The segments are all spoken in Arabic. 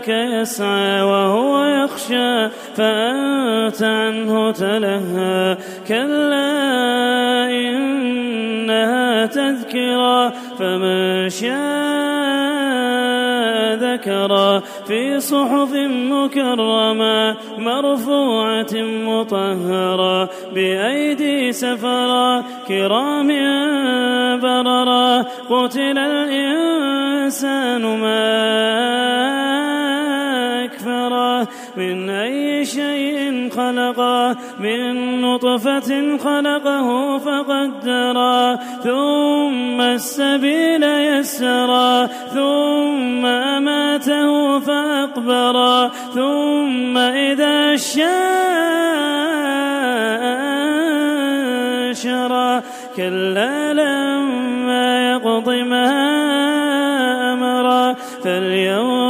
جاءك يسعى وهو يخشى فأنت عنه تلهى كلا إنها تذكرة فمن شاء ذكرى في صحف مكرمة مرفوعة مطهرة بأيدي سفرة كرام بررة قتل الإنسان ما أكفره من أي شيء خلقه من نطفة خلقه فقدره. ثم السبيل يسره ثم أماته فأقبره. ثم إذا شاء أنشره كلا لما يقض ما أمره فلينظر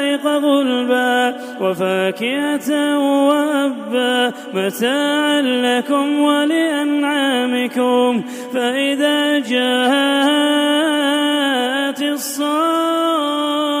غلبا وفاكهة وأبا. متاعا لكم ولأنعامكم. فإذا جاءت الصاخة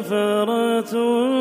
الفجرة